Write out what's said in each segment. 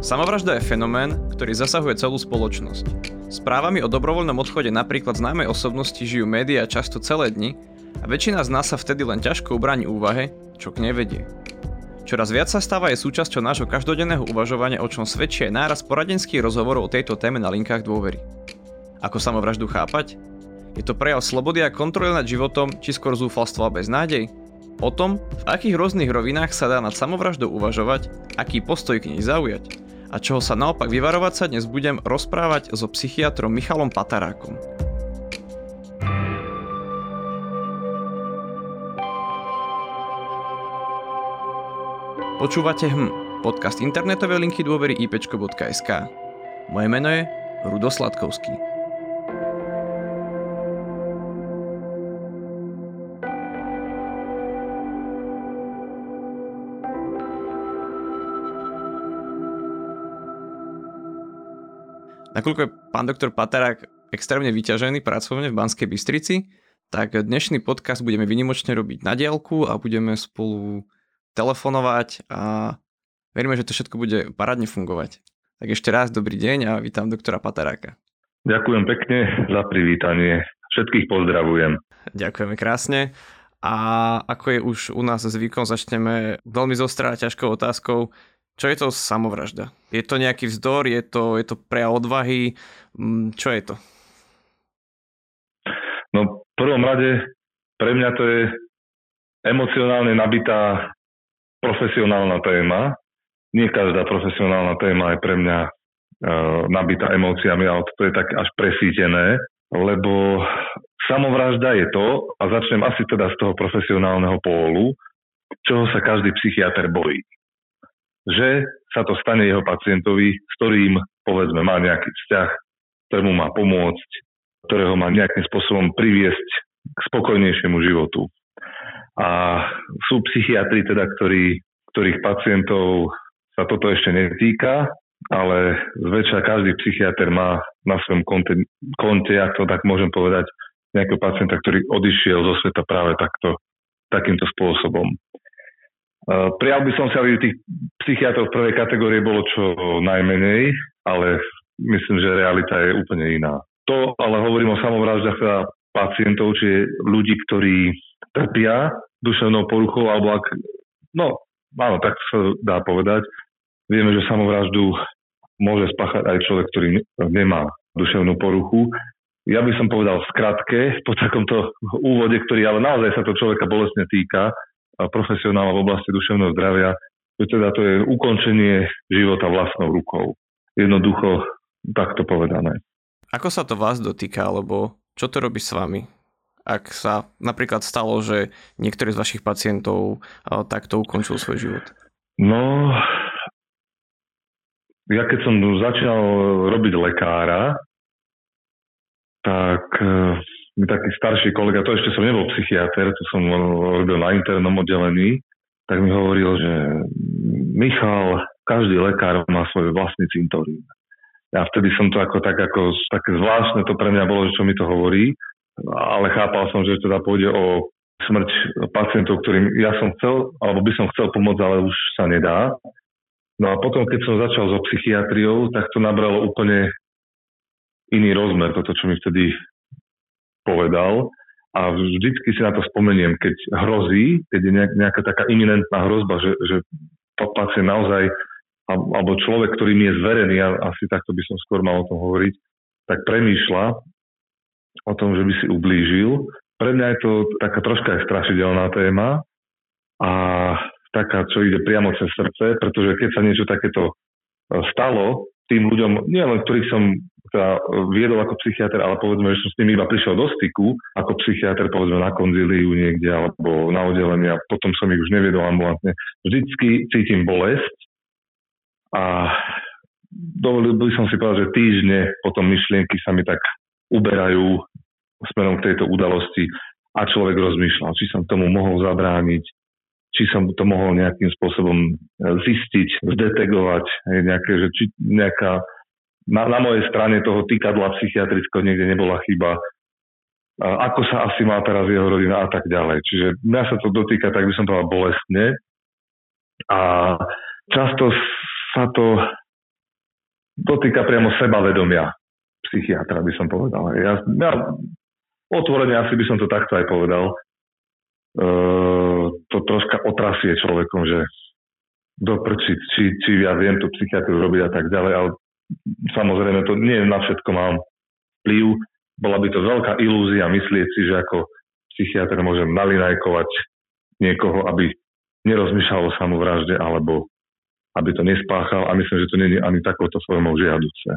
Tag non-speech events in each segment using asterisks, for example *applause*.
Samovražda je fenomén, ktorý zasahuje celú spoločnosť. Správami o dobrovoľnom odchode napríklad známej osobnosti žijú médiá často celé dni a väčšina z nás sa vtedy len ťažko ubráni úvahe, čo k nevedie. Čoraz viac sa stáva je súčasťou nášho každodenného uvažovania, o čom svedčí aj náraz poradenských rozhovorov o tejto téme na linkách dôvery. Ako samovraždu chápať? Je to prejav slobody a kontroly nad životom, či skôr zúfalstvo a beznádej? O tom, v akých rôznych rovinách sa dá nad samovraždou uvažovať, aký postoj k nej zaujať a čoho sa naopak vyvarovať sa dnes budem rozprávať so psychiatrom Michalom Patarákom. Počúvate HM, podcast internetovej linky dôvery ipčko.sk. Moje meno je Rudo Sladkovský. Nakoľko je pán doktor Patarák extrémne vyťažený pracovne v Banskej Bystrici, tak dnešný podcast budeme vynimočne robiť na diálku a budeme spolu telefonovať a veríme, že to všetko bude parádne fungovať. Tak ešte raz dobrý deň a vítam doktora Pataráka. Ďakujem pekne za privítanie. Všetkých pozdravujem. Ďakujeme krásne. A ako je už u nás zvykom, začneme veľmi zostrá ťažkou otázkou. Čo je to samovražda? Je to nejaký vzdor? Je to, je to prejav odvahy? Mm, čo je to? No v prvom rade pre mňa to je emocionálne nabitá profesionálna téma. Nie každá profesionálna téma je pre mňa e, nabitá emóciami, ale to je tak až presítené, lebo samovražda je to, a začnem asi teda z toho profesionálneho pólu, čoho sa každý psychiatr bojí že sa to stane jeho pacientovi, s ktorým povedzme má nejaký vzťah, ktorému má pomôcť, ktorého má nejakým spôsobom priviesť k spokojnejšiemu životu. A sú psychiatri teda, ktorí, ktorých pacientov sa toto ešte netýka, ale zväčša každý psychiatr má na svojom konte, konte, ak to tak môžem povedať, nejakého pacienta, ktorý odišiel zo sveta práve takto, takýmto spôsobom. Prijal by som si, aby tých psychiatrov prvej kategórie bolo čo najmenej, ale myslím, že realita je úplne iná. To ale hovorím o samovraždách teda pacientov, čiže ľudí, ktorí trpia duševnou poruchou, alebo ak, no, áno, tak sa dá povedať. Vieme, že samovraždu môže spáchať aj človek, ktorý nemá duševnú poruchu. Ja by som povedal v skratke, po takomto úvode, ktorý ale naozaj sa to človeka bolestne týka, profesionála v oblasti duševného zdravia, že teda to je ukončenie života vlastnou rukou. Jednoducho takto povedané. Ako sa to vás dotýka, alebo čo to robí s vami? Ak sa napríklad stalo, že niektorý z vašich pacientov takto ukončil svoj život? No, ja keď som začal robiť lekára, tak mi taký starší kolega, to ešte som nebol psychiatr, to som robil na internom oddelení, tak mi hovoril, že Michal, každý lekár má svoj vlastný cintorín. Ja vtedy som to ako tak ako také zvláštne to pre mňa bolo, že čo mi to hovorí, ale chápal som, že teda pôjde o smrť pacientov, ktorým ja som chcel, alebo by som chcel pomôcť, ale už sa nedá. No a potom, keď som začal so psychiatriou, tak to nabralo úplne iný rozmer, toto, čo mi vtedy povedal a vždycky si na to spomeniem, keď hrozí, keď je nejaká taká iminentná hrozba, že, že pacient naozaj, alebo človek, ktorý mi je zverený, a asi takto by som skôr mal o tom hovoriť, tak premýšľa o tom, že by si ublížil. Pre mňa je to taká troška aj strašidelná téma a taká, čo ide priamo cez srdce, pretože keď sa niečo takéto stalo tým ľuďom, nie len ktorých som teda viedol ako psychiatr, ale povedzme, že som s nimi iba prišiel do styku ako psychiatr, povedzme na konzíliu niekde alebo na oddelenie a potom som ich už neviedol ambulantne. Vždycky cítim bolesť a dovolil by som si povedať, že týždne potom myšlienky sa mi tak uberajú smerom k tejto udalosti a človek rozmýšľa, či som tomu mohol zabrániť, či som to mohol nejakým spôsobom zistiť, zdetegovať, nejaké, že či nejaká na, na mojej strane toho týkadla psychiatrického niekde nebola chyba, ako sa asi má teraz jeho rodina a tak ďalej. Čiže mňa sa to dotýka, tak by som povedal, bolestne. A často sa to dotýka priamo sebavedomia psychiatra, by som povedal. Ja, ja otvorene asi by som to takto aj povedal. E, to troška otrasie človekom, že doprčiť, či, či ja viem tú psychiatriu robiť a tak ďalej, ale samozrejme to nie na všetko mám vplyv. Bola by to veľká ilúzia myslieť si, že ako psychiatr môžem nalinajkovať niekoho, aby nerozmýšľal o samovražde alebo aby to nespáchal a myslím, že to nie je ani takouto formou žiaduce.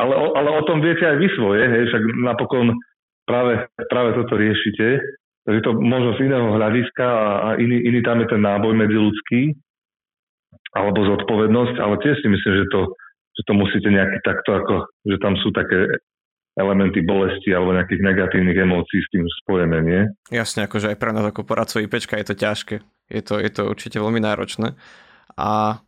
Ale, ale o tom viete aj vy svoje, hej, však napokon práve, práve toto riešite, takže to možno z iného hľadiska a, a iný, iný tam je ten náboj medziludský alebo zodpovednosť, ale tiež si myslím, že to, že to musíte nejaký takto ako, že tam sú také elementy bolesti alebo nejakých negatívnych emócií s tým spojené, nie? Jasne, akože aj pre nás ako poradcov IPčka je to ťažké. Je to, je to určite veľmi náročné. A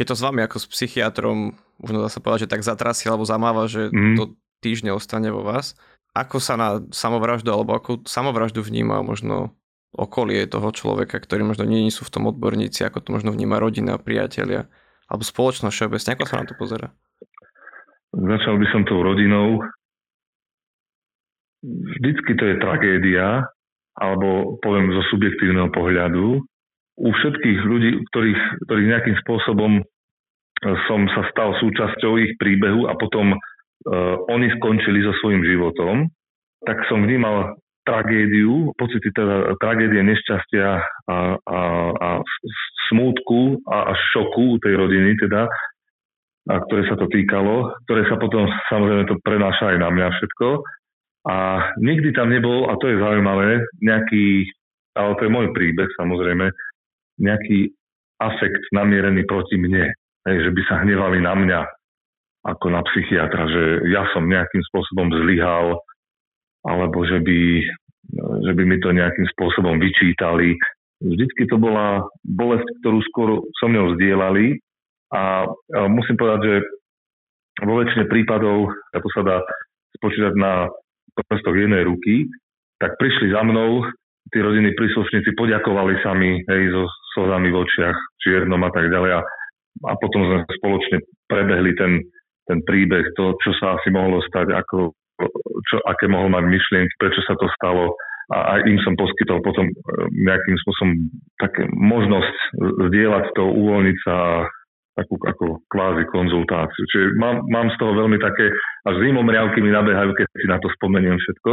keď to s vami ako s psychiatrom, možno dá sa povedať, že tak zatrasie alebo zamáva, že mm. to týždne ostane vo vás, ako sa na samovraždu alebo ako samovraždu vníma možno okolie toho človeka, ktorí možno nie sú v tom odborníci, ako to možno vníma rodina, priatelia alebo spoločnosť všeobecne, ako sa na to pozera? Začal by som tou rodinou. Vždycky to je tragédia, alebo poviem zo subjektívneho pohľadu, u všetkých ľudí, ktorých, ktorých nejakým spôsobom e, som sa stal súčasťou ich príbehu a potom uh, oni skončili so svojím životom, tak som vnímal tragédiu, pocity teda tragédie, nešťastia a, a, a smútku a, a šoku tej rodiny teda, a ktoré sa to týkalo, ktoré sa potom samozrejme to prenáša aj na mňa všetko. A nikdy tam nebol, a to je zaujímavé, nejaký, ale to je môj príbeh samozrejme, nejaký afekt namierený proti mne, hej, že by sa hnevali na mňa ako na psychiatra, že ja som nejakým spôsobom zlyhal, alebo že by, že by mi to nejakým spôsobom vyčítali. Vždycky to bola bolesť, ktorú skôr so mnou vzdielali a, a musím povedať, že vo väčšine prípadov, a to sa dá spočítať na prstoch jednej ruky, tak prišli za mnou tí rodinní príslušníci, poďakovali sa mi, hej, so slzami v očiach, čiernom a tak ďalej. A, a potom sme spoločne prebehli ten, ten príbeh, to, čo sa asi mohlo stať, ako, čo, aké mohol mať myšlienky, prečo sa to stalo a aj im som poskytol potom e, nejakým spôsobom také možnosť zdieľať to, uvoľniť sa a takú ako kvázi konzultáciu. Čiže mám, mám z toho veľmi také, až zimom riavky mi nabehajú, keď si na to spomeniem všetko.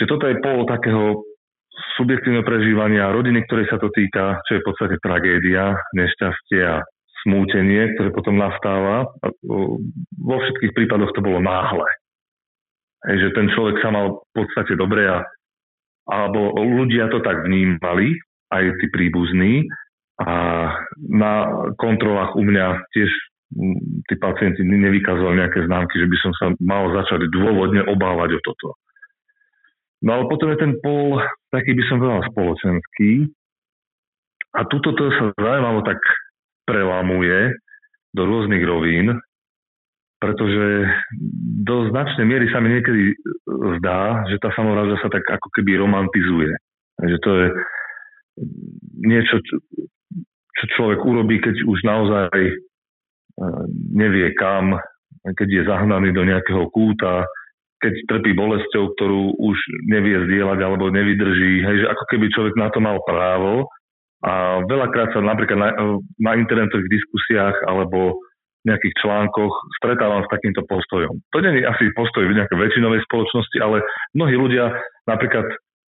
Čiže toto je pol takého subjektívne prežívania rodiny, ktoré sa to týka, čo je v podstate tragédia, nešťastie a smútenie, ktoré potom nastáva. A vo všetkých prípadoch to bolo náhle. Že ten človek sa mal v podstate dobre a alebo ľudia to tak vnímali, aj tí príbuzní. A na kontrolách u mňa tiež tí pacienti nevykazovali nejaké známky, že by som sa mal začať dôvodne obávať o toto. No ale potom je ten pol, taký by som povedal, spoločenský. A tuto to sa zaujímavo tak prelamuje do rôznych rovín, pretože do značnej miery sa mi niekedy zdá, že tá samovražda sa tak ako keby romantizuje. Že to je niečo, čo, človek urobí, keď už naozaj e, nevie kam, keď je zahnaný do nejakého kúta, keď trpí bolesťou, ktorú už nevie zdieľať alebo nevydrží, hej, že ako keby človek na to mal právo a veľakrát sa napríklad na, na internetových diskusiách alebo nejakých článkoch stretávam s takýmto postojom. To nie je asi postoj v nejakej väčšinovej spoločnosti, ale mnohí ľudia, napríklad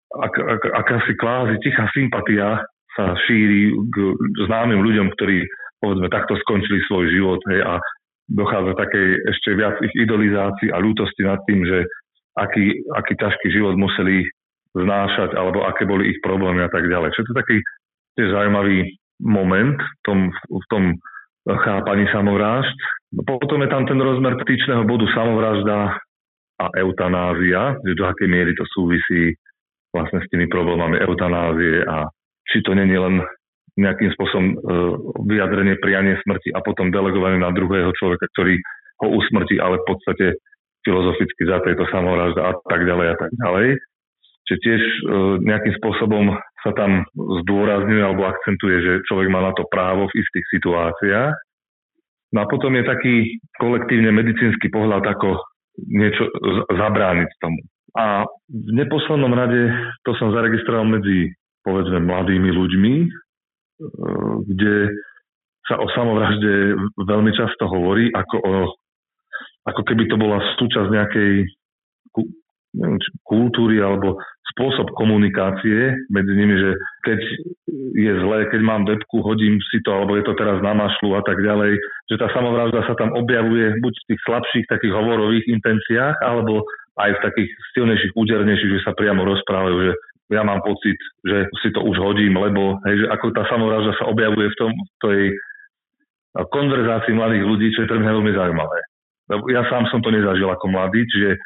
ak, ak, akási kvázi tichá sympatia sa šíri k známym ľuďom, ktorí povedzme takto skončili svoj život hej, a dochádza takej ešte viac ich idolizácii a ľútosti nad tým, že aký, aký ťažký život museli znášať alebo aké boli ich problémy a tak ďalej. Čo to je taký tiež zaujímavý moment v tom, v tom chápaní samovrážd. Potom je tam ten rozmer styčného bodu samovražda a eutanázia, že do akej miery to súvisí vlastne s tými problémami eutanázie a či to je len nejakým spôsobom e, vyjadrenie prianie smrti a potom delegované na druhého človeka, ktorý ho usmrtí, ale v podstate filozoficky za tejto samovražda a tak ďalej a tak ďalej. Čiže tiež e, nejakým spôsobom sa tam zdôrazňuje alebo akcentuje, že človek má na to právo v istých situáciách. No a potom je taký kolektívne medicínsky pohľad, ako niečo zabrániť tomu. A v neposlednom rade to som zaregistroval medzi, povedzme, mladými ľuďmi, e, kde sa o samovražde veľmi často hovorí, ako, o, ako keby to bola súčasť nejakej kultúry alebo spôsob komunikácie medzi nimi, že keď je zlé, keď mám webku, hodím si to, alebo je to teraz na mašlu a tak ďalej, že tá samovražda sa tam objavuje buď v tých slabších takých hovorových intenciách, alebo aj v takých silnejších, údernejších, že sa priamo rozprávajú, že ja mám pocit, že si to už hodím, lebo hej, že ako tá samovražda sa objavuje v tom, v tej konverzácii mladých ľudí, čo je pre mňa veľmi zaujímavé. Ja sám som to nezažil ako mladý, čiže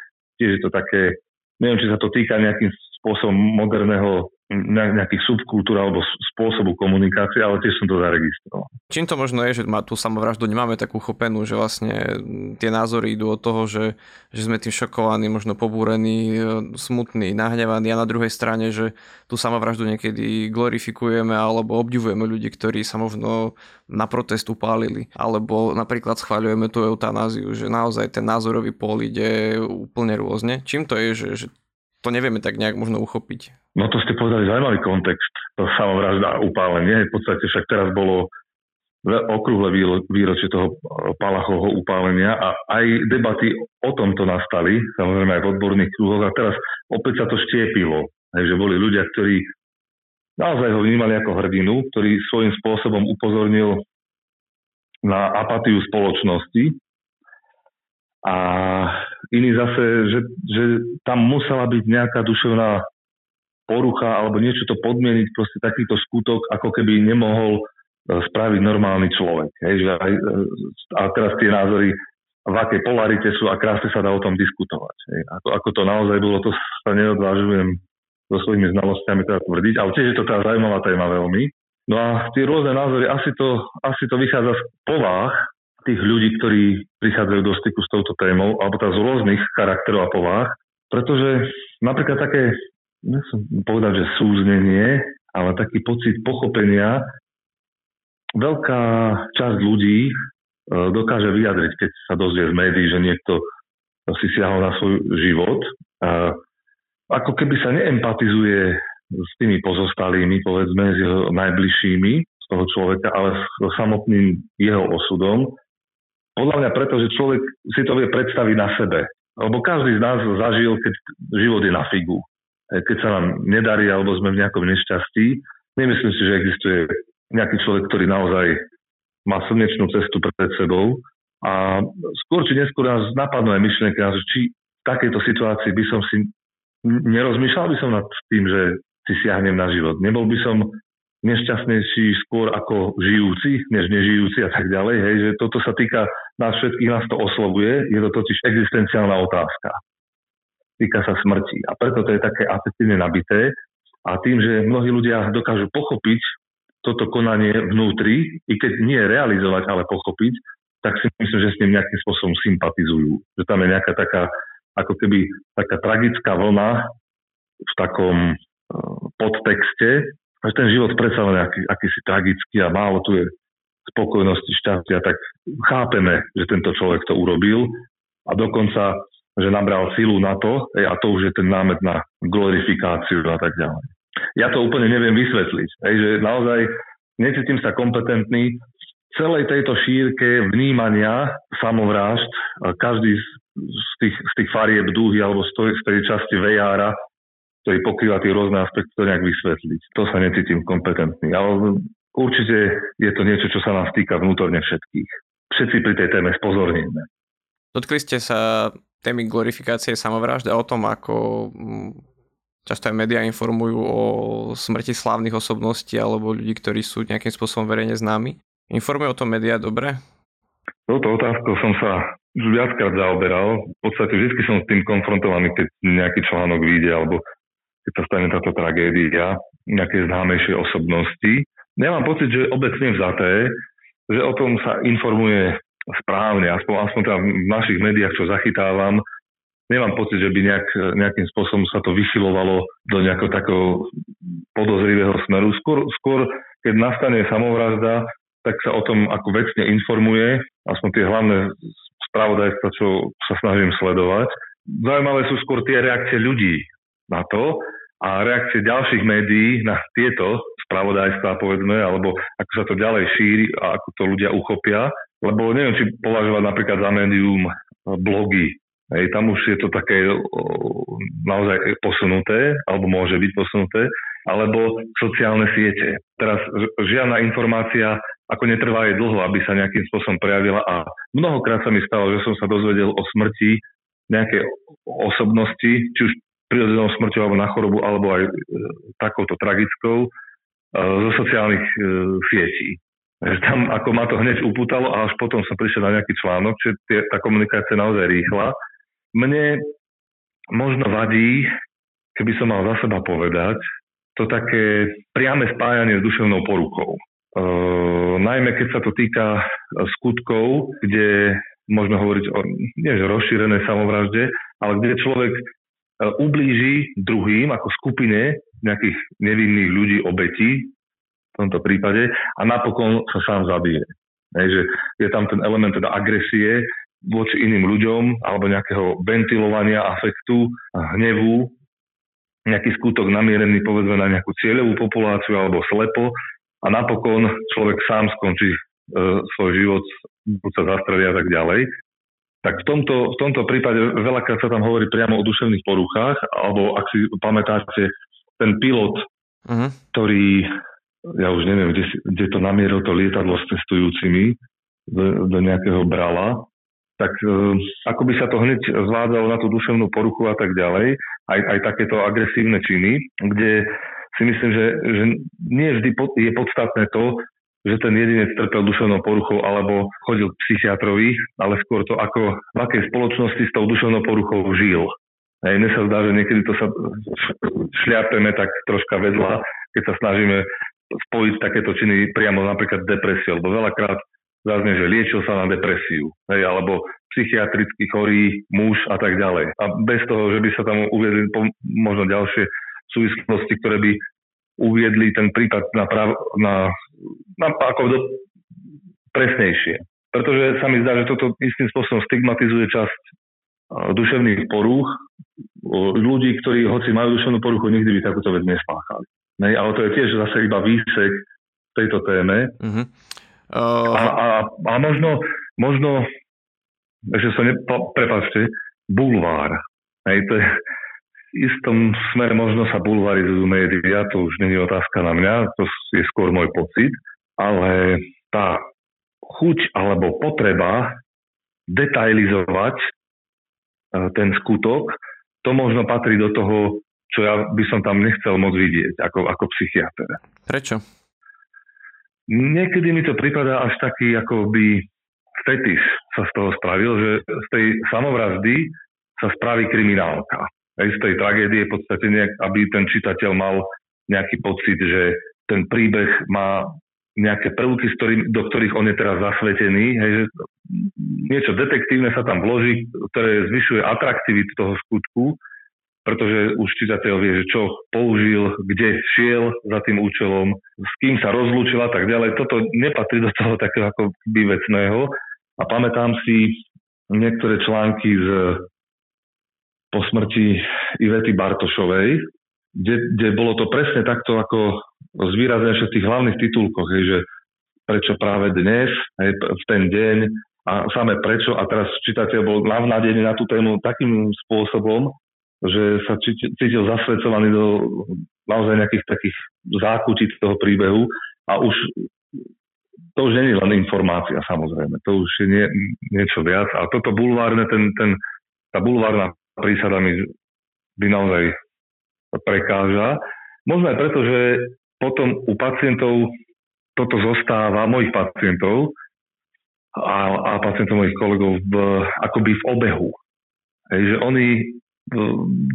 tiež je to také, neviem, či sa to týka nejakým spôsobom moderného nejakých subkultúr alebo spôsobu komunikácie, ale tiež som to zaregistroval. Čím to možno je, že má tú samovraždu nemáme takú chopenú, že vlastne tie názory idú od toho, že, že sme tým šokovaní, možno pobúrení, smutní, nahnevaní a na druhej strane, že tú samovraždu niekedy glorifikujeme alebo obdivujeme ľudí, ktorí sa možno na protest upálili. Alebo napríklad schváľujeme tú eutanáziu, že naozaj ten názorový pól ide úplne rôzne. Čím to je, že, že to nevieme tak nejak možno uchopiť. No to ste povedali zaujímavý kontext, to samovražda upálenie. V podstate však teraz bolo okrúhle výročie toho Palachovho upálenia a aj debaty o tomto nastali, samozrejme aj v odborných kruhoch a teraz opäť sa to štiepilo. Že boli ľudia, ktorí naozaj ho vnímali ako hrdinu, ktorý svojím spôsobom upozornil na apatiu spoločnosti a iný zase, že, že tam musela byť nejaká duševná porucha alebo niečo to podmieniť, proste takýto skutok, ako keby nemohol e, spraviť normálny človek. Hej, že aj, e, a teraz tie názory, v akej polarite sú a krásne sa dá o tom diskutovať. Hej. Ako, ako to naozaj bolo, to sa neodvážujem so svojimi znalosťami teda tvrdiť, ale tiež je to tá zaujímavá téma veľmi. No a tie rôzne názory, asi to, asi to vychádza z povách tých ľudí, ktorí prichádzajú do styku s touto témou, alebo tá z rôznych charakterov a povách, pretože napríklad také, nechcem povedať, že súznenie, ale taký pocit pochopenia, veľká časť ľudí e, dokáže vyjadriť, keď sa dozvie z médií, že niekto si siahol na svoj život. A ako keby sa neempatizuje s tými pozostalými, povedzme, s jeho najbližšími z toho človeka, ale s samotným jeho osudom podľa mňa preto, že človek si to vie predstaviť na sebe. Lebo každý z nás zažil, keď život je na figu. Keď sa nám nedarí alebo sme v nejakom nešťastí, nemyslím si, že existuje nejaký človek, ktorý naozaj má slnečnú cestu pred sebou. A skôr či neskôr nás napadnú aj myšlienky, či v takejto situácii by som si nerozmýšľal by som nad tým, že si siahnem na život. Nebol by som nešťastnejší skôr ako žijúci, než nežijúci a tak ďalej. Hej, že toto sa týka nás všetkých, nás to oslovuje, je to totiž existenciálna otázka. Týka sa smrti. A preto to je také afektívne nabité. A tým, že mnohí ľudia dokážu pochopiť toto konanie vnútri, i keď nie realizovať, ale pochopiť, tak si myslím, že s ním nejakým spôsobom sympatizujú. Že tam je nejaká taká, ako keby taká tragická vlna v takom uh, podtexte, že ten život predsa len aký, akýsi tragický a málo tu je spokojnosti, šťastia, tak chápeme, že tento človek to urobil a dokonca, že nabral silu na to a to už je ten námet na glorifikáciu a tak ďalej. Ja to úplne neviem vysvetliť, hej, že naozaj necítim sa kompetentný celej tejto šírke vnímania samovrážd, každý z tých, z tých farieb dúhy alebo z tej, z tej časti vejára ktorý pokrýva tie rôzne aspekty, to nejak vysvetliť. To sa necítim kompetentný. Ale určite je to niečo, čo sa nás týka vnútorne všetkých. Všetci pri tej téme spozorníme. Dotkli ste sa témy glorifikácie samovražd a o tom, ako mm, často aj médiá informujú o smrti slávnych osobností alebo ľudí, ktorí sú nejakým spôsobom verejne známi. Informujú o tom médiá dobre? Touto otázkou som sa už viackrát zaoberal. V podstate vždy som s tým konfrontovaný, keď nejaký článok vyjde alebo keď sa stane táto tragédia nejakej známejšej osobnosti. Nemám pocit, že obecne vzaté, že o tom sa informuje správne, aspoň, aspoň teda v našich médiách, čo zachytávam, nemám pocit, že by nejak, nejakým spôsobom sa to vychylovalo do nejakého takého podozrivého smeru. Skôr, skôr keď nastane samovražda, tak sa o tom ako vecne informuje, aspoň tie hlavné spravodajstva, čo sa snažím sledovať. Zaujímavé sú skôr tie reakcie ľudí na to a reakcie ďalších médií na tieto spravodajstva, povedzme, alebo ako sa to ďalej šíri a ako to ľudia uchopia. Lebo neviem, či považovať napríklad za médium blogy. Hej, tam už je to také naozaj posunuté, alebo môže byť posunuté, alebo sociálne siete. Teraz žiadna informácia ako netrvá aj dlho, aby sa nejakým spôsobom prejavila a mnohokrát sa mi stalo, že som sa dozvedel o smrti nejakej osobnosti, či už prirodzenou smrťou alebo na chorobu, alebo aj e, takouto tragickou, e, zo sociálnych e, sietí. Že tam ako ma to hneď upútalo a až potom som prišiel na nejaký článok, že tie, tá komunikácia je naozaj rýchla. Mne možno vadí, keby som mal za seba povedať, to také priame spájanie s duševnou poruchou. Uh, najmä keď sa to týka e, skutkov, kde môžeme hovoriť o nie že rozšírenej samovražde, ale kde človek ublíži druhým ako skupine nejakých nevinných ľudí, obetí v tomto prípade a napokon sa sám zabije. Hej, že je tam ten element teda agresie voči iným ľuďom alebo nejakého ventilovania afektu, hnevu, nejaký skutok namierený povedzme na nejakú cieľovú populáciu alebo slepo a napokon človek sám skončí e, svoj život, buď sa zastrelí a tak ďalej. Tak v tomto, v tomto prípade veľakrát sa tam hovorí priamo o duševných poruchách, alebo ak si pamätáte, ten pilot, uh-huh. ktorý, ja už neviem, kde, kde to namieril to lietadlo s cestujúcimi do, do nejakého brala, tak e, ako by sa to hneď zvládalo na tú duševnú poruchu a tak ďalej, aj, aj takéto agresívne činy, kde si myslím, že, že nie vždy je podstatné to, že ten jedinec trpel duševnou poruchou alebo chodil k psychiatrovi, ale skôr to, ako v akej spoločnosti s tou duševnou poruchou žil. Hej, mne sa zdá, že niekedy to sa šliapeme tak troška vedľa, keď sa snažíme spojiť takéto činy priamo napríklad depresiou, lebo veľakrát zaznie, že liečil sa na depresiu, hej, alebo psychiatricky chorý muž a tak ďalej. A bez toho, že by sa tam uviedli možno ďalšie súvislosti, ktoré by uviedli ten prípad na, prav, na, na ako do, presnejšie. Pretože sa mi zdá, že toto istým spôsobom stigmatizuje časť duševných porúch ľudí, ktorí hoci majú duševnú poruchu, nikdy by takúto vec nespáchali. Ne? Ale to je tiež zase iba výsek tejto téme. Uh-huh. Uh... A, a, a možno, možno, že sa ne, prepačte, bulvár. Hej, to je, istom smere možno sa bulvarizujú médiá, to už není otázka na mňa, to je skôr môj pocit, ale tá chuť alebo potreba detailizovať e, ten skutok, to možno patrí do toho, čo ja by som tam nechcel moc vidieť ako, ako psychiatr. Prečo? Niekedy mi to prípada až taký akoby fetiš sa z toho spravil, že z tej samovraždy sa spraví kriminálka z tej tragédie v podstate nejak, aby ten čitateľ mal nejaký pocit, že ten príbeh má nejaké prvky, do ktorých on je teraz zasvetený, hej, že niečo detektívne sa tam vloží, ktoré zvyšuje atraktivitu toho skutku, pretože už čitateľ vie, že čo použil, kde šiel za tým účelom, s kým sa rozlúčil a tak ďalej. Toto nepatrí do toho takého ako vecného. A pamätám si niektoré články z po smrti Ivety Bartošovej, kde, kde bolo to presne takto ako zvýraznené v tých hlavných titulkoch, hej, že prečo práve dnes, hej, v ten deň a samé prečo. A teraz čitateľ bol navnadený na tú tému takým spôsobom, že sa cítil zasvedcovaný do naozaj nejakých takých zákutí toho príbehu. A už to už je len informácia samozrejme, to už je nie, niečo viac. A toto bulvárne, ten, ten, tá bulvárna prísada mi by naozaj prekáža. Možno aj preto, že potom u pacientov toto zostáva, mojich pacientov a, a pacientov mojich kolegov v, akoby v obehu. Hej, že oni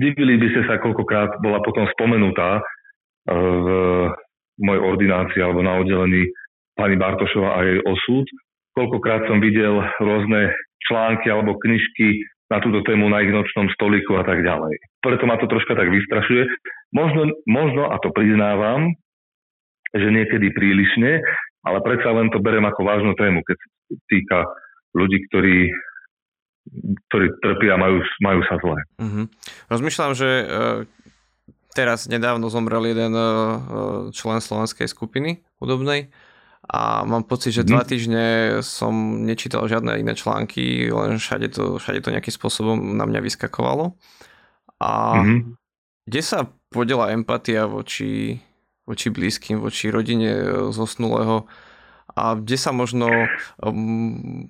divili by ste sa, koľkokrát bola potom spomenutá e, v mojej ordinácii alebo na oddelení pani Bartošova a jej osud. Koľkokrát som videl rôzne články alebo knižky na túto tému na ich nočnom stoliku a tak ďalej. Preto ma to troška tak vystrašuje. Možno, možno a to priznávam, že niekedy prílišne, ale predsa len to berem ako vážnu tému, keď týka ľudí, ktorí ktorí trpia a majú, majú sa zle. Mm-hmm. Rozmýšľam, že uh, teraz nedávno zomrel jeden uh, člen slovenskej skupiny hudobnej a mám pocit, že dva mhm. týždne som nečítal žiadne iné články, len všade to, všade to nejakým spôsobom na mňa vyskakovalo. A mm-hmm. kde sa podela empatia voči, voči blízkym, voči rodine e, zosnulého a kde sa možno,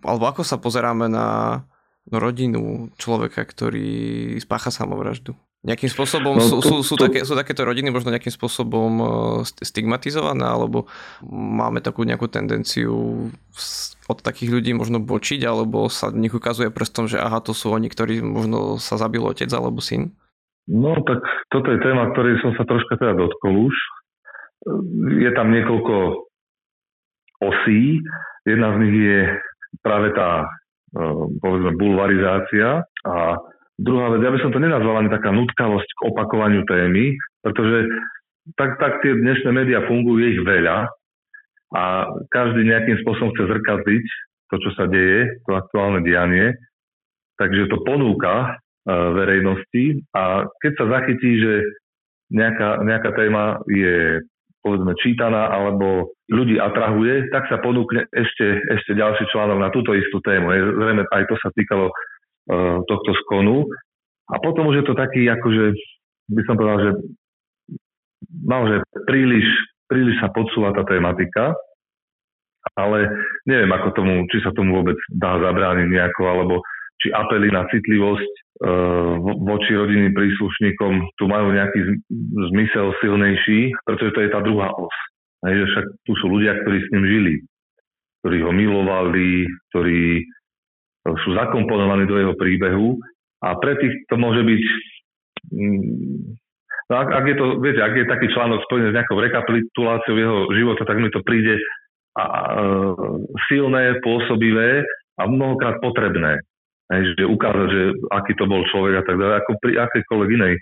alebo ako sa pozeráme na rodinu človeka, ktorý spácha samovraždu? Nejakým spôsobom no, sú, sú, sú, to, také, sú takéto rodiny možno nejakým spôsobom e, stigmatizované, alebo máme takú nejakú tendenciu od takých ľudí možno bočiť, alebo sa v nich ukazuje prstom, že aha, to sú oni, ktorí možno sa zabil otec alebo syn? No tak toto je téma, ktorej som sa troška teda dotkol už. Je tam niekoľko osí. Jedna z nich je práve tá e, povedzme bulvarizácia a Druhá vec, ja by som to nenazval ani taká nutkavosť k opakovaniu témy, pretože tak, tak tie dnešné médiá fungujú, je ich veľa a každý nejakým spôsobom chce zrkadliť to, čo sa deje, to aktuálne dianie. Takže to ponúka uh, verejnosti a keď sa zachytí, že nejaká, nejaká téma je povedzme čítaná alebo ľudí atrahuje, tak sa ponúkne ešte, ešte ďalší článok na túto istú tému. Zrejme aj to sa týkalo E, tohto skonu. A potom už je to taký, akože by som povedal, že naozaj príliš, príliš sa podsúva tá tematika, ale neviem, ako tomu, či sa tomu vôbec dá zabrániť nejako, alebo či apely na citlivosť e, voči rodinným príslušníkom tu majú nejaký zmysel silnejší, pretože to je tá druhá os. Hej, že však tu sú ľudia, ktorí s ním žili, ktorí ho milovali, ktorí sú zakomponovaní do jeho príbehu a pre tých to môže byť mm, no ak, ak, je to, viete, ak je taký článok spojený s nejakou rekapituláciou jeho života, tak mi to príde a, a, silné, pôsobivé a mnohokrát potrebné. Hej, že ukázať, že aký to bol človek a tak ďalej, ako pri akejkoľvek inej e,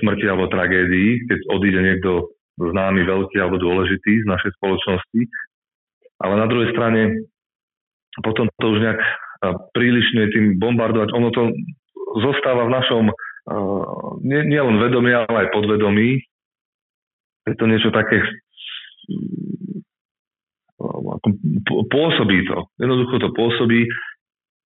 smrti alebo tragédii, keď odíde niekto známy, veľký alebo dôležitý z našej spoločnosti. Ale na druhej strane potom to už nejak prílišne tým bombardovať. Ono to zostáva v našom nielen nie, nie vedomí, ale aj podvedomí. Je to niečo také pôsobí to. Jednoducho to pôsobí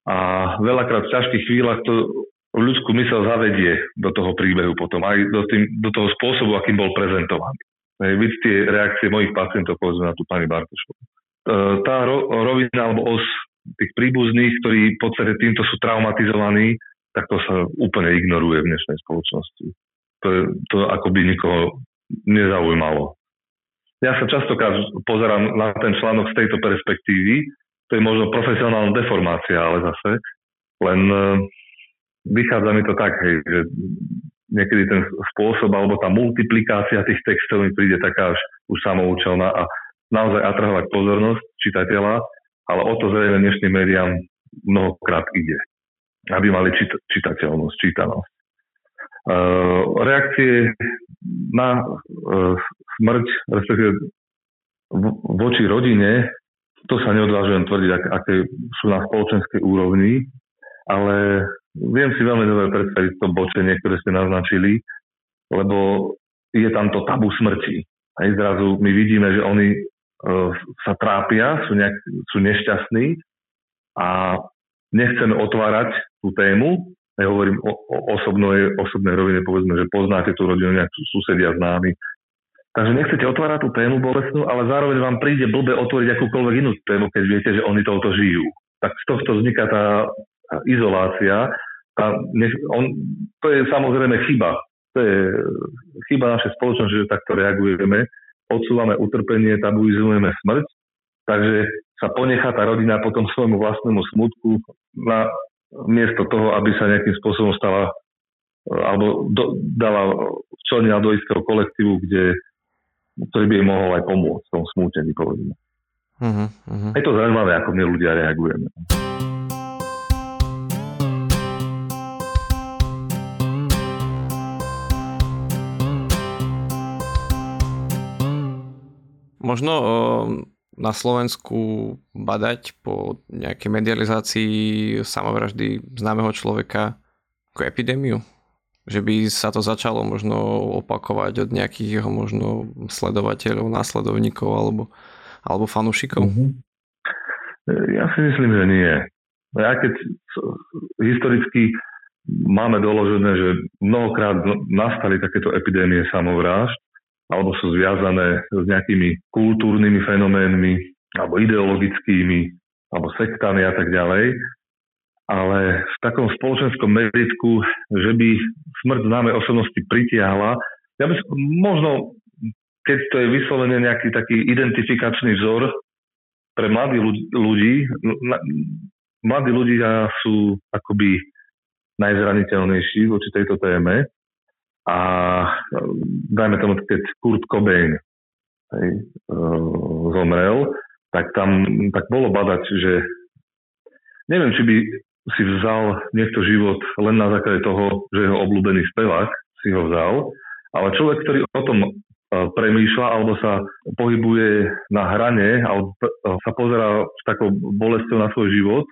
a veľakrát v ťažkých chvíľach to ľudskú mysel zavedie do toho príbehu potom, aj do, tým, do toho spôsobu, akým bol prezentovaný. Vidíte tie reakcie mojich pacientov, povedzme na tú pani Bartošovu. E, tá rovina alebo os tých príbuzných, ktorí v podstate týmto sú traumatizovaní, tak to sa úplne ignoruje v dnešnej spoločnosti. To, to akoby nikoho nezaujímalo. Ja sa častokrát pozerám na ten článok z tejto perspektívy, to je možno profesionálna deformácia, ale zase len e, vychádza mi to tak, hej, že niekedy ten spôsob alebo tá multiplikácia tých textov mi príde taká až už samoučelná a naozaj atrahovať pozornosť čitateľa ale o to zrejme dnešným médiám mnohokrát ide, aby mali čit- čitateľnosť, čítanosť. Uh, reakcie na uh, smrť, respektíve voči rodine, to sa neodvážujem tvrdiť, ak- aké sú na spoločenskej úrovni, ale viem si veľmi dobre predstaviť to bočenie, ktoré ste naznačili, lebo je tam to tabu smrti. Aj zrazu my vidíme, že oni E, sa trápia, sú, nejak, sú nešťastní a nechceme otvárať tú tému. Ja hovorím o, o osobnej, osobnej rovine, povedzme, že poznáte tú rodinu, nejak susedia známi. Takže nechcete otvárať tú tému bolestnú, ale zároveň vám príde blbe otvoriť akúkoľvek inú tému, keď viete, že oni touto žijú. Tak z tohto vzniká tá izolácia. Tá, on, to je samozrejme chyba. To je chyba našej spoločnosti, že takto reagujeme odsúvame utrpenie, tabuizujeme smrť, takže sa ponechá tá rodina potom svojmu vlastnému smutku na miesto toho, aby sa nejakým spôsobom stala alebo do, dala včlenila do istého kolektívu, kde, ktorý by jej mohol aj pomôcť v tom smútení, povedzme. Uh-huh, uh-huh. Je to zaujímavé, ako my ľudia reagujeme. Možno na Slovensku badať po nejakej medializácii samovraždy známeho človeka ako epidémiu? Že by sa to začalo možno opakovať od nejakých jeho možno sledovateľov, následovníkov alebo, alebo fanúšikov? Mm-hmm. Ja si myslím, že nie. Ja keď historicky máme doložené, že mnohokrát nastali takéto epidémie samovrážd, alebo sú zviazané s nejakými kultúrnymi fenoménmi, alebo ideologickými, alebo sektami a tak ďalej. Ale v takom spoločenskom meritku, že by smrť známej osobnosti pritiahla, ja by možno, keď to je vyslovene nejaký taký identifikačný vzor pre mladých ľudí, mladí ľudia sú akoby najzraniteľnejší voči tejto téme a dajme tomu, keď Kurt Cobain hej, uh, zomrel, tak tam tak bolo badať, že neviem, či by si vzal niekto život len na základe toho, že jeho obľúbený spevák si ho vzal, ale človek, ktorý o tom uh, premýšľa alebo sa pohybuje na hrane alebo sa pozera s takou bolestou na svoj život,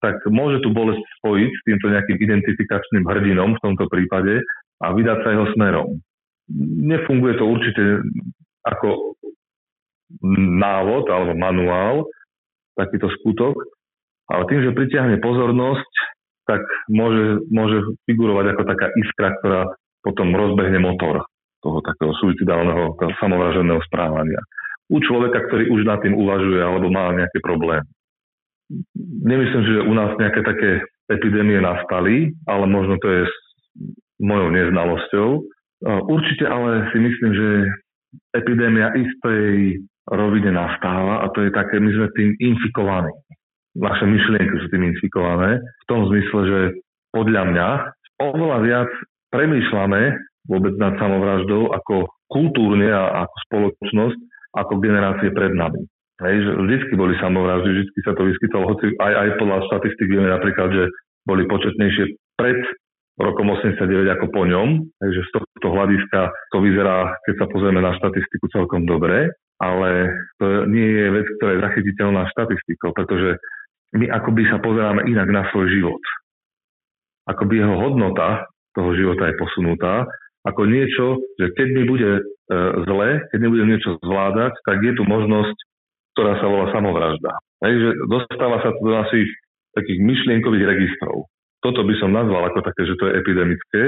tak môže tú bolesť spojiť s týmto nejakým identifikačným hrdinom v tomto prípade a vydať sa jeho smerom. Nefunguje to určite ako návod alebo manuál, takýto skutok, ale tým, že pritiahne pozornosť, tak môže, môže figurovať ako taká iskra, ktorá potom rozbehne motor toho takého suicidálneho, samovraženého správania. U človeka, ktorý už nad tým uvažuje alebo má nejaké problémy. Nemyslím, že u nás nejaké také epidémie nastali, ale možno to je mojou neznalosťou. Určite ale si myslím, že epidémia istej rovine nastáva a to je také, my sme tým infikovaní. Naše myšlienky sú tým infikované v tom zmysle, že podľa mňa oveľa viac premýšľame vôbec nad samovraždou ako kultúrne a ako spoločnosť, ako generácie pred nami. Hej, že vždycky boli samovraždy, vždycky sa to vyskytalo, hoci aj, aj podľa štatistik vieme napríklad, že boli početnejšie pred rokom 89 ako po ňom, takže z tohto hľadiska to vyzerá, keď sa pozrieme na štatistiku celkom dobre, ale to nie je vec, ktorá je zachytiteľná štatistikou, pretože my akoby sa pozeráme inak na svoj život. Akoby jeho hodnota toho života je posunutá, ako niečo, že keď mi bude e, zle, keď nebudem niečo zvládať, tak je tu možnosť, ktorá sa volá samovražda. Hej, že dostáva sa to do našich takých myšlienkových registrov toto by som nazval ako také, že to je epidemické.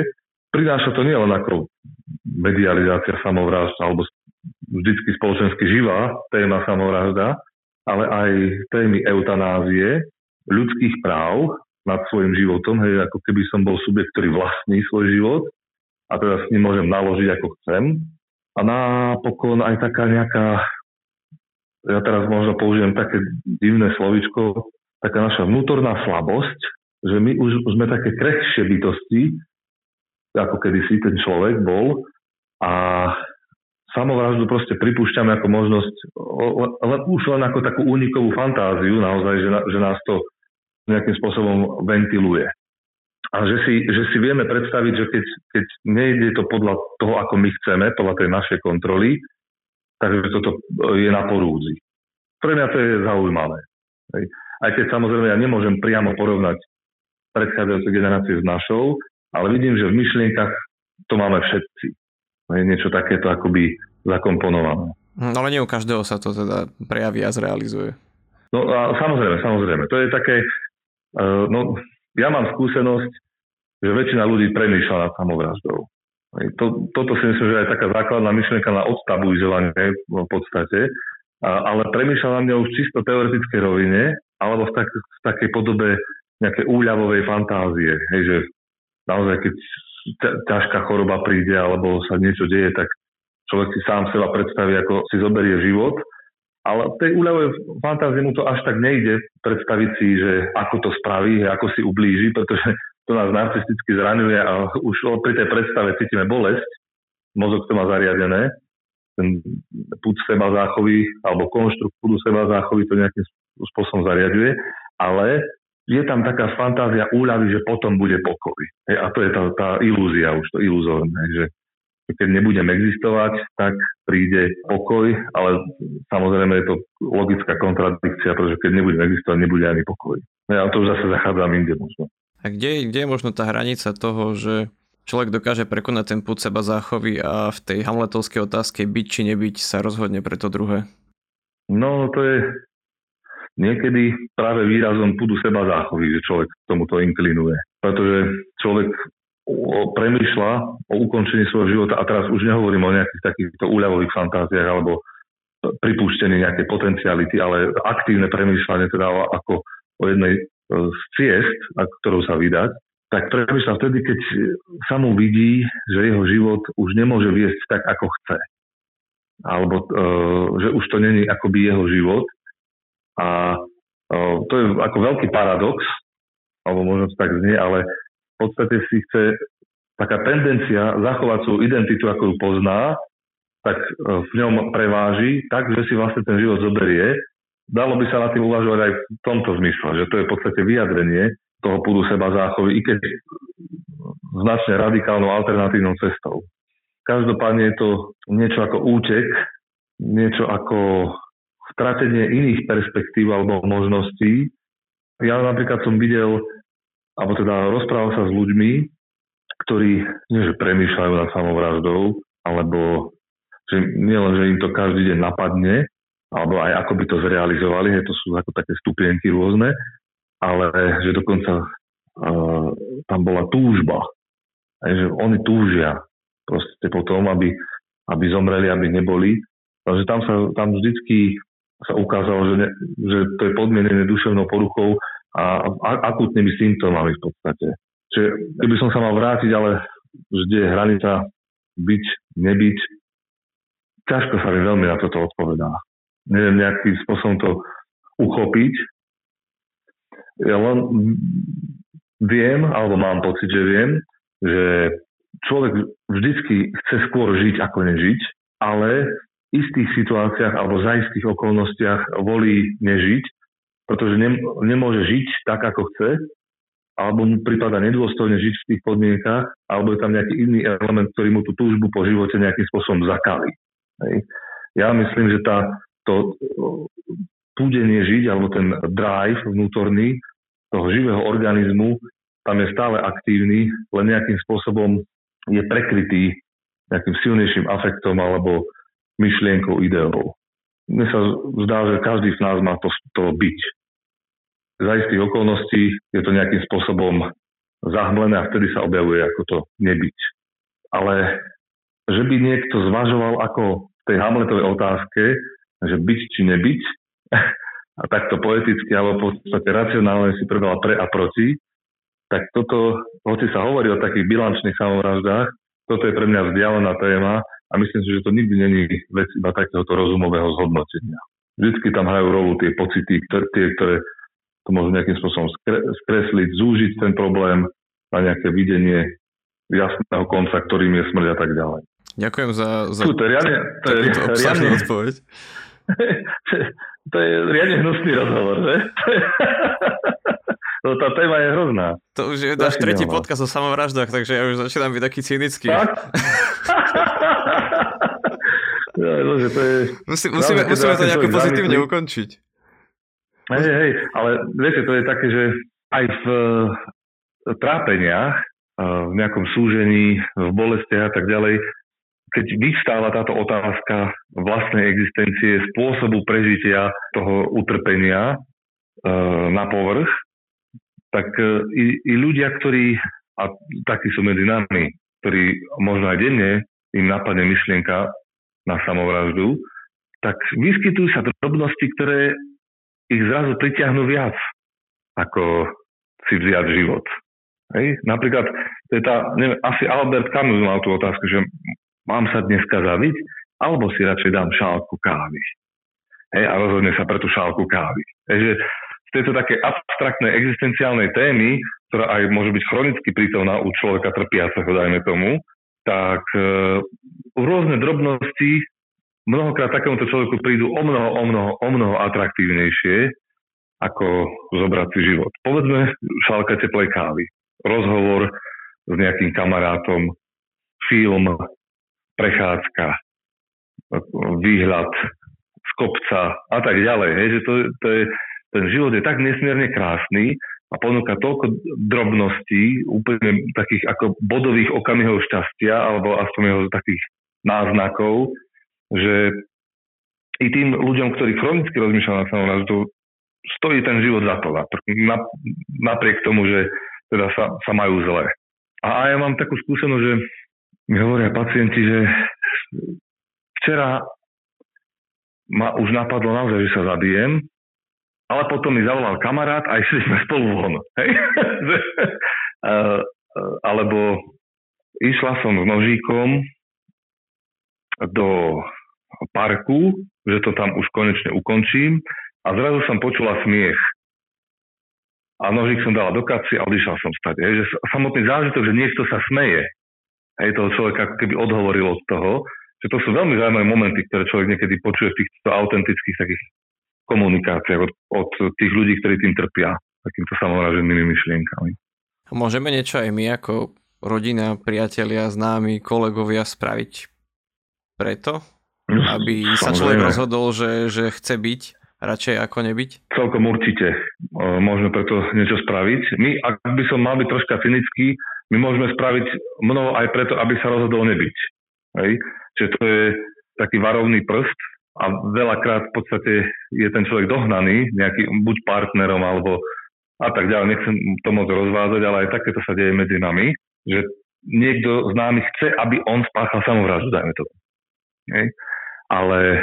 Prináša to nielen ako medializácia samovrážd alebo vždycky spoločensky živá téma samovražda, ale aj témy eutanázie, ľudských práv nad svojim životom, hej, ako keby som bol subjekt, ktorý vlastní svoj život a teda s ním môžem naložiť ako chcem. A napokon aj taká nejaká, ja teraz možno použijem také divné slovičko, taká naša vnútorná slabosť, že my už sme také krehšie bytosti, ako kedysi ten človek bol a samovraždu proste pripúšťame ako možnosť, len, už len ako takú únikovú fantáziu naozaj, že, že nás to nejakým spôsobom ventiluje. A že si, že si vieme predstaviť, že keď, keď nejde to podľa toho, ako my chceme, podľa tej našej kontroly, takže toto je na porúdzi. Pre mňa to je zaujímavé. Aj keď samozrejme ja nemôžem priamo porovnať predchádzajúce generácie s našou, ale vidím, že v myšlienkach to máme všetci. Je niečo takéto akoby zakomponované. No ale nie u každého sa to teda prejaví a zrealizuje. No a samozrejme, samozrejme. To je také, uh, no ja mám skúsenosť, že väčšina ľudí premýšľa nad samovraždou. To, toto si myslím, že je taká základná myšlienka na odstabilizovanie v podstate, ale premýšľa na mňa už čisto teoretickej rovine, alebo v, tak, v takej podobe nejaké úľavovej fantázie. Hej, že naozaj, keď ťažká choroba príde alebo sa niečo deje, tak človek si sám seba predstaví, ako si zoberie život. Ale tej úľavovej fantázie mu to až tak nejde predstaviť si, že ako to spraví, ako si ublíži, pretože to nás narcisticky zraňuje a už pri tej predstave cítime bolesť. Mozog to má zariadené. Ten púd seba záchovy alebo konštrukt púdu seba záchovy to nejakým spôsobom zariaduje. Ale je tam taká fantázia úľavy, že potom bude pokoj. Hej, a to je tá, tá ilúzia, už to iluzórne, že keď nebudem existovať, tak príde pokoj, ale samozrejme je to logická kontradikcia, pretože keď nebudem existovať, nebude ani pokoj. Ja to už zase zachádzam inde možno. A kde, kde je možno tá hranica toho, že človek dokáže prekonať ten púd seba záchovy a v tej hamletovskej otázke byť či nebyť sa rozhodne pre to druhé? No to je niekedy práve výrazom púdu seba záchovy, že človek k tomuto inklinuje. Pretože človek premýšľa o ukončení svojho života a teraz už nehovorím o nejakých takýchto úľavových fantáziách alebo pripúštení nejaké potenciality, ale aktívne premýšľanie teda ako o jednej e, z ciest, ktorou sa vydať, tak premýšľa vtedy, keď sa mu vidí, že jeho život už nemôže viesť tak, ako chce. Alebo e, že už to není akoby jeho život. A to je ako veľký paradox, alebo možno to tak znie, ale podstate si chce taká tendencia zachovať svoju identitu, ako ju pozná, tak e, v ňom preváži tak, že si vlastne ten život zoberie. Dalo by sa na tým uvažovať aj v tomto zmysle, že to je v podstate vyjadrenie toho púdu seba záchovy, i keď značne radikálnou alternatívnou cestou. Každopádne je to niečo ako útek, niečo ako stratenie iných perspektív alebo možností. Ja napríklad som videl alebo teda rozprával sa s ľuďmi, ktorí nie že premýšľajú nad samovraždou, alebo že nielen, že im to každý deň napadne, alebo aj ako by to zrealizovali, že to sú ako také stupienky rôzne, ale že dokonca uh, tam bola túžba. Aj, že oni túžia proste potom, aby, aby zomreli, aby neboli. Takže tam sa tam vždycky sa ukázalo, že, ne, že to je podmienené duševnou poruchou a akútnymi symptómami v podstate. Čiže keby som sa mal vrátiť, ale vždy je hranica byť, nebyť, ťažko sa mi veľmi na toto odpovedá. Neviem nejakým spôsobom to uchopiť. Ja len viem, alebo mám pocit, že viem, že človek vždycky chce skôr žiť, ako nežiť, ale istých situáciách alebo za istých okolnostiach volí nežiť pretože nem, nemôže žiť tak, ako chce, alebo mu prípada nedôstojne žiť v tých podmienkach, alebo je tam nejaký iný element, ktorý mu tú túžbu po živote nejakým spôsobom zakali. Ja myslím, že tá, to púdenie žiť, alebo ten drive vnútorný toho živého organizmu, tam je stále aktívny, len nejakým spôsobom je prekrytý nejakým silnejším afektom alebo myšlienkou, ideou. Mne sa zdá, že každý z nás má to, to byť za istých okolností je to nejakým spôsobom zahmlené a vtedy sa objavuje ako to nebyť. Ale že by niekto zvažoval ako v tej Hamletovej otázke, že byť či nebyť, *laughs* a takto poeticky alebo v podstate racionálne si prebala pre a proti, tak toto, hoci sa hovorí o takých bilančných samovraždách, toto je pre mňa vzdialená téma a myslím si, že to nikdy není vec iba takéhoto rozumového zhodnotenia. Vždycky tam hrajú rolu tie pocity, tie, ktoré to môžu nejakým spôsobom skresliť, zúžiť ten problém na nejaké videnie jasného konca, ktorým je smrť a tak ďalej. Ďakujem za, za to je riadne, to je riadne, odpoveď. *laughs* to je riadne hnusný rozhovor, že? *laughs* No, tá téma je hrozná. To už je náš tretí podcast o samovraždách, takže ja už začínam byť taký cynický. Tak? *laughs* ja, no, že to je... Musí, musíme, musíme to nejako pozitívne ukončiť. Hej, hej, ale viete, to je také, že aj v e, trápeniach, e, v nejakom súžení, v bolestiach a tak ďalej, keď vystáva táto otázka vlastnej existencie, spôsobu prežitia toho utrpenia e, na povrch, tak i, i ľudia, ktorí, a takí sú medzi nami, ktorí možno aj denne im napadne myšlienka na samovraždu, tak vyskytujú sa drobnosti, ktoré ich zrazu pritiahnu viac, ako si vziať život. Hej? Napríklad, to je tá, neviem, asi Albert Camus mal tú otázku, že mám sa dneska zaviť, alebo si radšej dám šálku kávy. Hej? A rozhodne sa pre tú šálku kávy. Hej? Že z tejto také abstraktnej existenciálnej témy, ktorá aj môže byť chronicky prítomná u človeka trpiaceho, dajme tomu, tak e, rôzne drobnosti mnohokrát takémuto človeku prídu o mnoho, o mnoho, o mnoho atraktívnejšie, ako zobrať si život. Povedzme šálka teplej kávy, rozhovor s nejakým kamarátom, film, prechádzka, výhľad z kopca a tak ďalej. Hej, že to, to je, ten život je tak nesmierne krásny a ponúka toľko drobností, úplne takých ako bodových okamihov šťastia, alebo aspoň jeho takých náznakov, že i tým ľuďom, ktorí chronicky rozmýšľajú na samovraždu, stojí ten život za to, napriek tomu, že teda sa, sa majú zle. A ja mám takú skúsenosť, že mi hovoria pacienti, že včera ma už napadlo naozaj, že sa zabijem, ale potom mi zavolal kamarát a išli sme spolu von. Hej? *laughs* Alebo išla som s nožíkom do parku, že to tam už konečne ukončím a zrazu som počula smiech. A nožík som dala do kapsy a odišla som stať. Hej, že samotný zážitok, že niekto sa smeje, hej, toho človeka keby odhovoril od toho, že to sú veľmi zaujímavé momenty, ktoré človek niekedy počuje v týchto autentických takých komunikáciách od, od tých ľudí, ktorí tým trpia takýmto samovraženými myšlienkami. Môžeme niečo aj my ako rodina, priatelia, známi, kolegovia spraviť preto, aby sa človek rozhodol, že, že chce byť radšej ako nebyť? Celkom určite. Môžeme preto niečo spraviť. My, ak by som mal byť troška cynický, my môžeme spraviť mnoho aj preto, aby sa rozhodol nebyť. Hej? Čiže to je taký varovný prst a veľakrát v podstate je ten človek dohnaný nejakým buď partnerom alebo a tak ďalej. Nechcem to moc rozvázať, ale aj takéto sa deje medzi nami, že niekto z námi chce, aby on spáchal samovraždu, dajme to. Hej? ale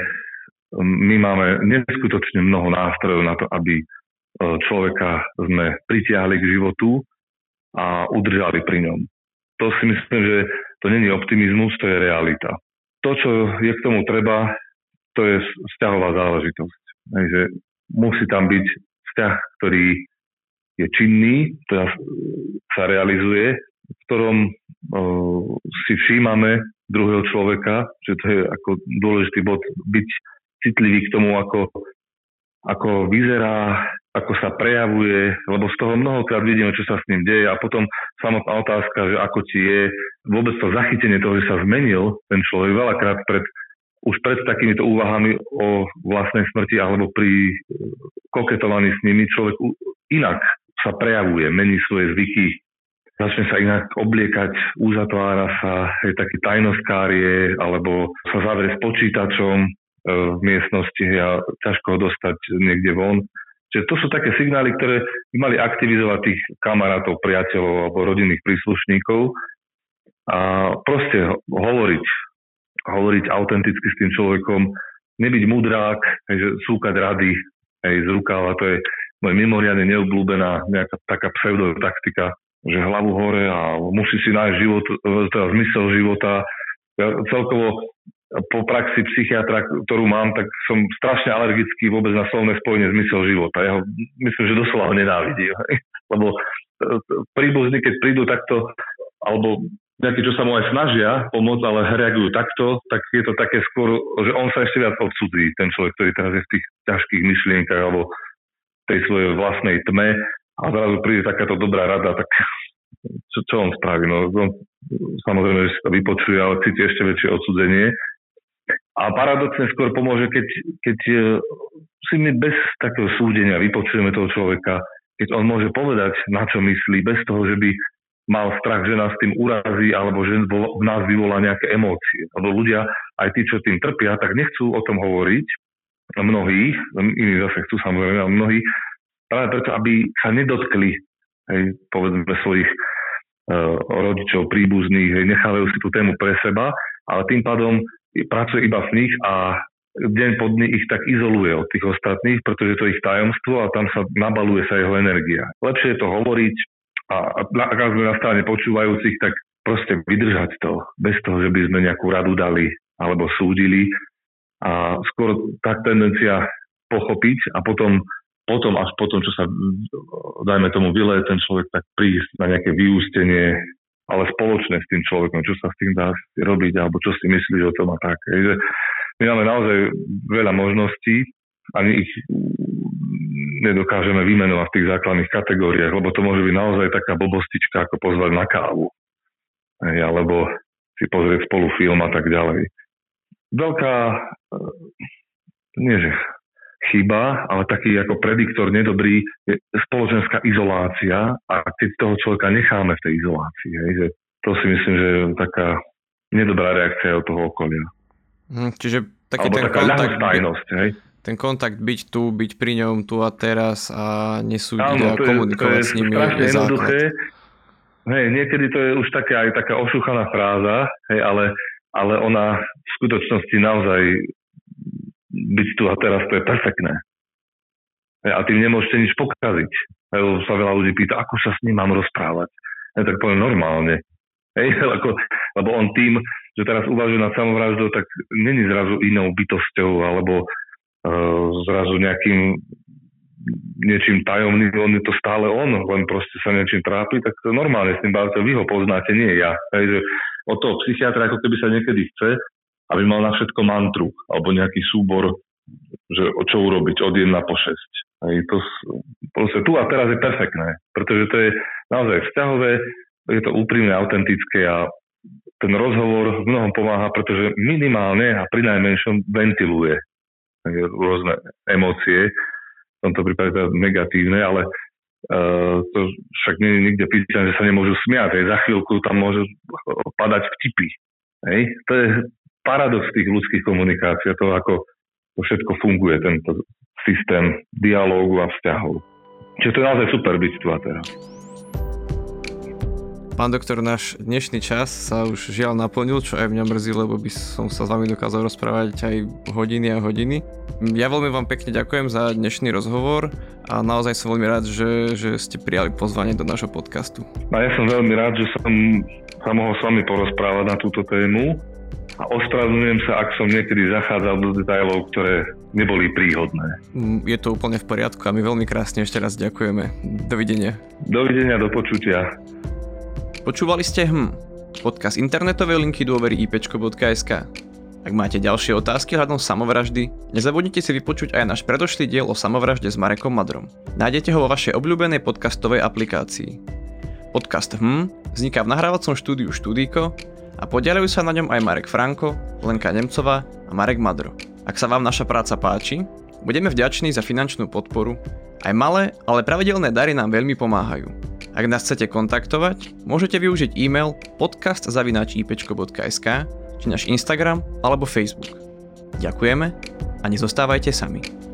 my máme neskutočne mnoho nástrojov na to, aby uh, človeka sme pritiahli k životu a udržali pri ňom. To si myslím, že to není optimizmus, to je realita. To, čo je k tomu treba, to je vzťahová záležitosť. Takže musí tam byť vzťah, ktorý je činný, teda sa realizuje, v ktorom uh, si všímame druhého človeka, že to je ako dôležitý bod byť citlivý k tomu, ako, ako vyzerá, ako sa prejavuje, lebo z toho mnohokrát vidíme, čo sa s ním deje a potom samotná otázka, že ako ti je vôbec to zachytenie toho, že sa zmenil ten človek veľakrát pred už pred takýmito úvahami o vlastnej smrti alebo pri koketovaní s nimi človek inak sa prejavuje, mení svoje zvyky, začne sa inak obliekať, uzatvára sa, je taký tajnoskárie, alebo sa zavrie s počítačom e, v miestnosti a ťažko ho dostať niekde von. Čiže to sú také signály, ktoré by mali aktivizovať tých kamarátov, priateľov alebo rodinných príslušníkov a proste hovoriť, hovoriť autenticky s tým človekom, nebyť mudrák, že súkať rady hej, z rukáva, to je moje mimoriadne neobľúbená nejaká taká pseudotaktika, že hlavu hore a musí si nájsť život, teda zmysel života. Ja celkovo po praxi psychiatra, ktorú mám, tak som strašne alergický vôbec na slovné spojenie zmysel života. Ja ho myslím, že doslova nenávidím. Lebo príbuzní, keď prídu takto, alebo nejakí, čo sa mu aj snažia pomôcť, ale reagujú takto, tak je to také skôr, že on sa ešte viac odsudzí, ten človek, ktorý teraz je v tých ťažkých myšlienkach alebo tej svojej vlastnej tme a zrazu príde takáto dobrá rada, tak čo, čo on spraví? No, on, samozrejme, že si to vypočuje, ale cíti ešte väčšie odsudzenie. A paradoxne skôr pomôže, keď, keď e, si my bez takého súdenia vypočujeme toho človeka, keď on môže povedať, na čo myslí, bez toho, že by mal strach, že nás tým urazí alebo že v nás vyvolá nejaké emócie. Lebo ľudia, aj tí, čo tým trpia, tak nechcú o tom hovoriť. Mnohí, iní zase chcú samozrejme, ale mnohí práve preto, aby sa nedotkli hej, povedzme svojich uh, rodičov, príbuzných, hej, nechávajú si tú tému pre seba, ale tým pádom pracuje iba v nich a deň po dni ich tak izoluje od tých ostatných, pretože to je ich tajomstvo a tam sa nabaluje sa jeho energia. Lepšie je to hovoriť a ak sme na strane počúvajúcich, tak proste vydržať to, bez toho, že by sme nejakú radu dali alebo súdili a skôr tá tendencia pochopiť a potom potom, až potom, čo sa, dajme tomu, vyleje ten človek, tak prísť na nejaké vyústenie, ale spoločné s tým človekom, čo sa s tým dá robiť, alebo čo si myslíš o tom a tak. Že my máme naozaj veľa možností, ani ich nedokážeme vymenovať v tých základných kategóriách, lebo to môže byť naozaj taká blbostička, ako pozvať na kávu. Alebo si pozrieť spolu film a tak ďalej. Veľká, e, nie že chyba, ale taký ako prediktor nedobrý je spoločenská izolácia a keď toho človeka necháme v tej izolácii, hej, že to si myslím, že je taká nedobrá reakcia od toho okolia. Hm, čiže taký Alebo ten taká kontakt, ľahostajnosť, hej. Ten kontakt byť tu, byť pri ňom tu a teraz a nesúdiť Áno, a je, komunikovať to je s nimi je jednoduché. Hej, niekedy to je už taká aj taká ošúchaná fráza, hej, ale, ale ona v skutočnosti naozaj byť tu a teraz to je perfektné. Hej, a tým nemôžete nič pokaziť. Hej, lebo sa veľa ľudí pýta, ako sa s ním mám rozprávať. Hej, tak poviem normálne. Hej, *laughs* ako, lebo on tým, že teraz uvažuje nad samovraždou, tak není zrazu inou bytosťou alebo zrazu nejakým niečím tajomným, on je to stále on, len proste sa niečím trápi, tak to normálne s tým bavte, vy ho poznáte, nie ja. Hej, že od toho psychiatra ako keby sa niekedy chce, aby mal na všetko mantru, alebo nejaký súbor, že o čo urobiť od 1 po 6. Hej, to proste tu a teraz je perfektné, pretože to je naozaj vzťahové, je to úprimné, autentické a ten rozhovor v mnohom pomáha, pretože minimálne a pri najmenšom ventiluje rôzne emócie, v tomto prípade teda negatívne, ale uh, to však nie je nikde písané, že sa nemôžu smiať. Hej. Za chvíľku tam môžu padať vtipy. Hej. To je paradox tých ľudských komunikácií, to ako to všetko funguje, tento systém dialógu a vzťahov. Čiže to je naozaj super byť tu a teraz. Pán doktor, náš dnešný čas sa už žiaľ naplnil, čo aj mňa mrzí, lebo by som sa s vami dokázal rozprávať aj hodiny a hodiny. Ja veľmi vám pekne ďakujem za dnešný rozhovor a naozaj som veľmi rád, že, že ste prijali pozvanie do nášho podcastu. A ja som veľmi rád, že som sa mohol s vami porozprávať na túto tému a ospravedlňujem sa, ak som niekedy zachádzal do detailov, ktoré neboli príhodné. Mm, Je to úplne v poriadku a my veľmi krásne ešte raz ďakujeme. Dovidenia. Dovidenia, do počutia. Počúvali ste HM, podcast internetovej linky dôvery ipčko.sk. Ak máte ďalšie otázky hľadom samovraždy, nezabudnite si vypočuť aj náš predošlý diel o samovražde s Marekom Madrom. Nájdete ho vo vašej obľúbenej podcastovej aplikácii. Podcast HM vzniká v nahrávacom štúdiu Štúdíko a podielajú sa na ňom aj Marek Franko, Lenka Nemcová a Marek Madro. Ak sa vám naša práca páči, budeme vďační za finančnú podporu. Aj malé, ale pravidelné dary nám veľmi pomáhajú. Ak nás chcete kontaktovať, môžete využiť e-mail podcast.ipčko.sk či náš Instagram alebo Facebook. Ďakujeme a nezostávajte sami.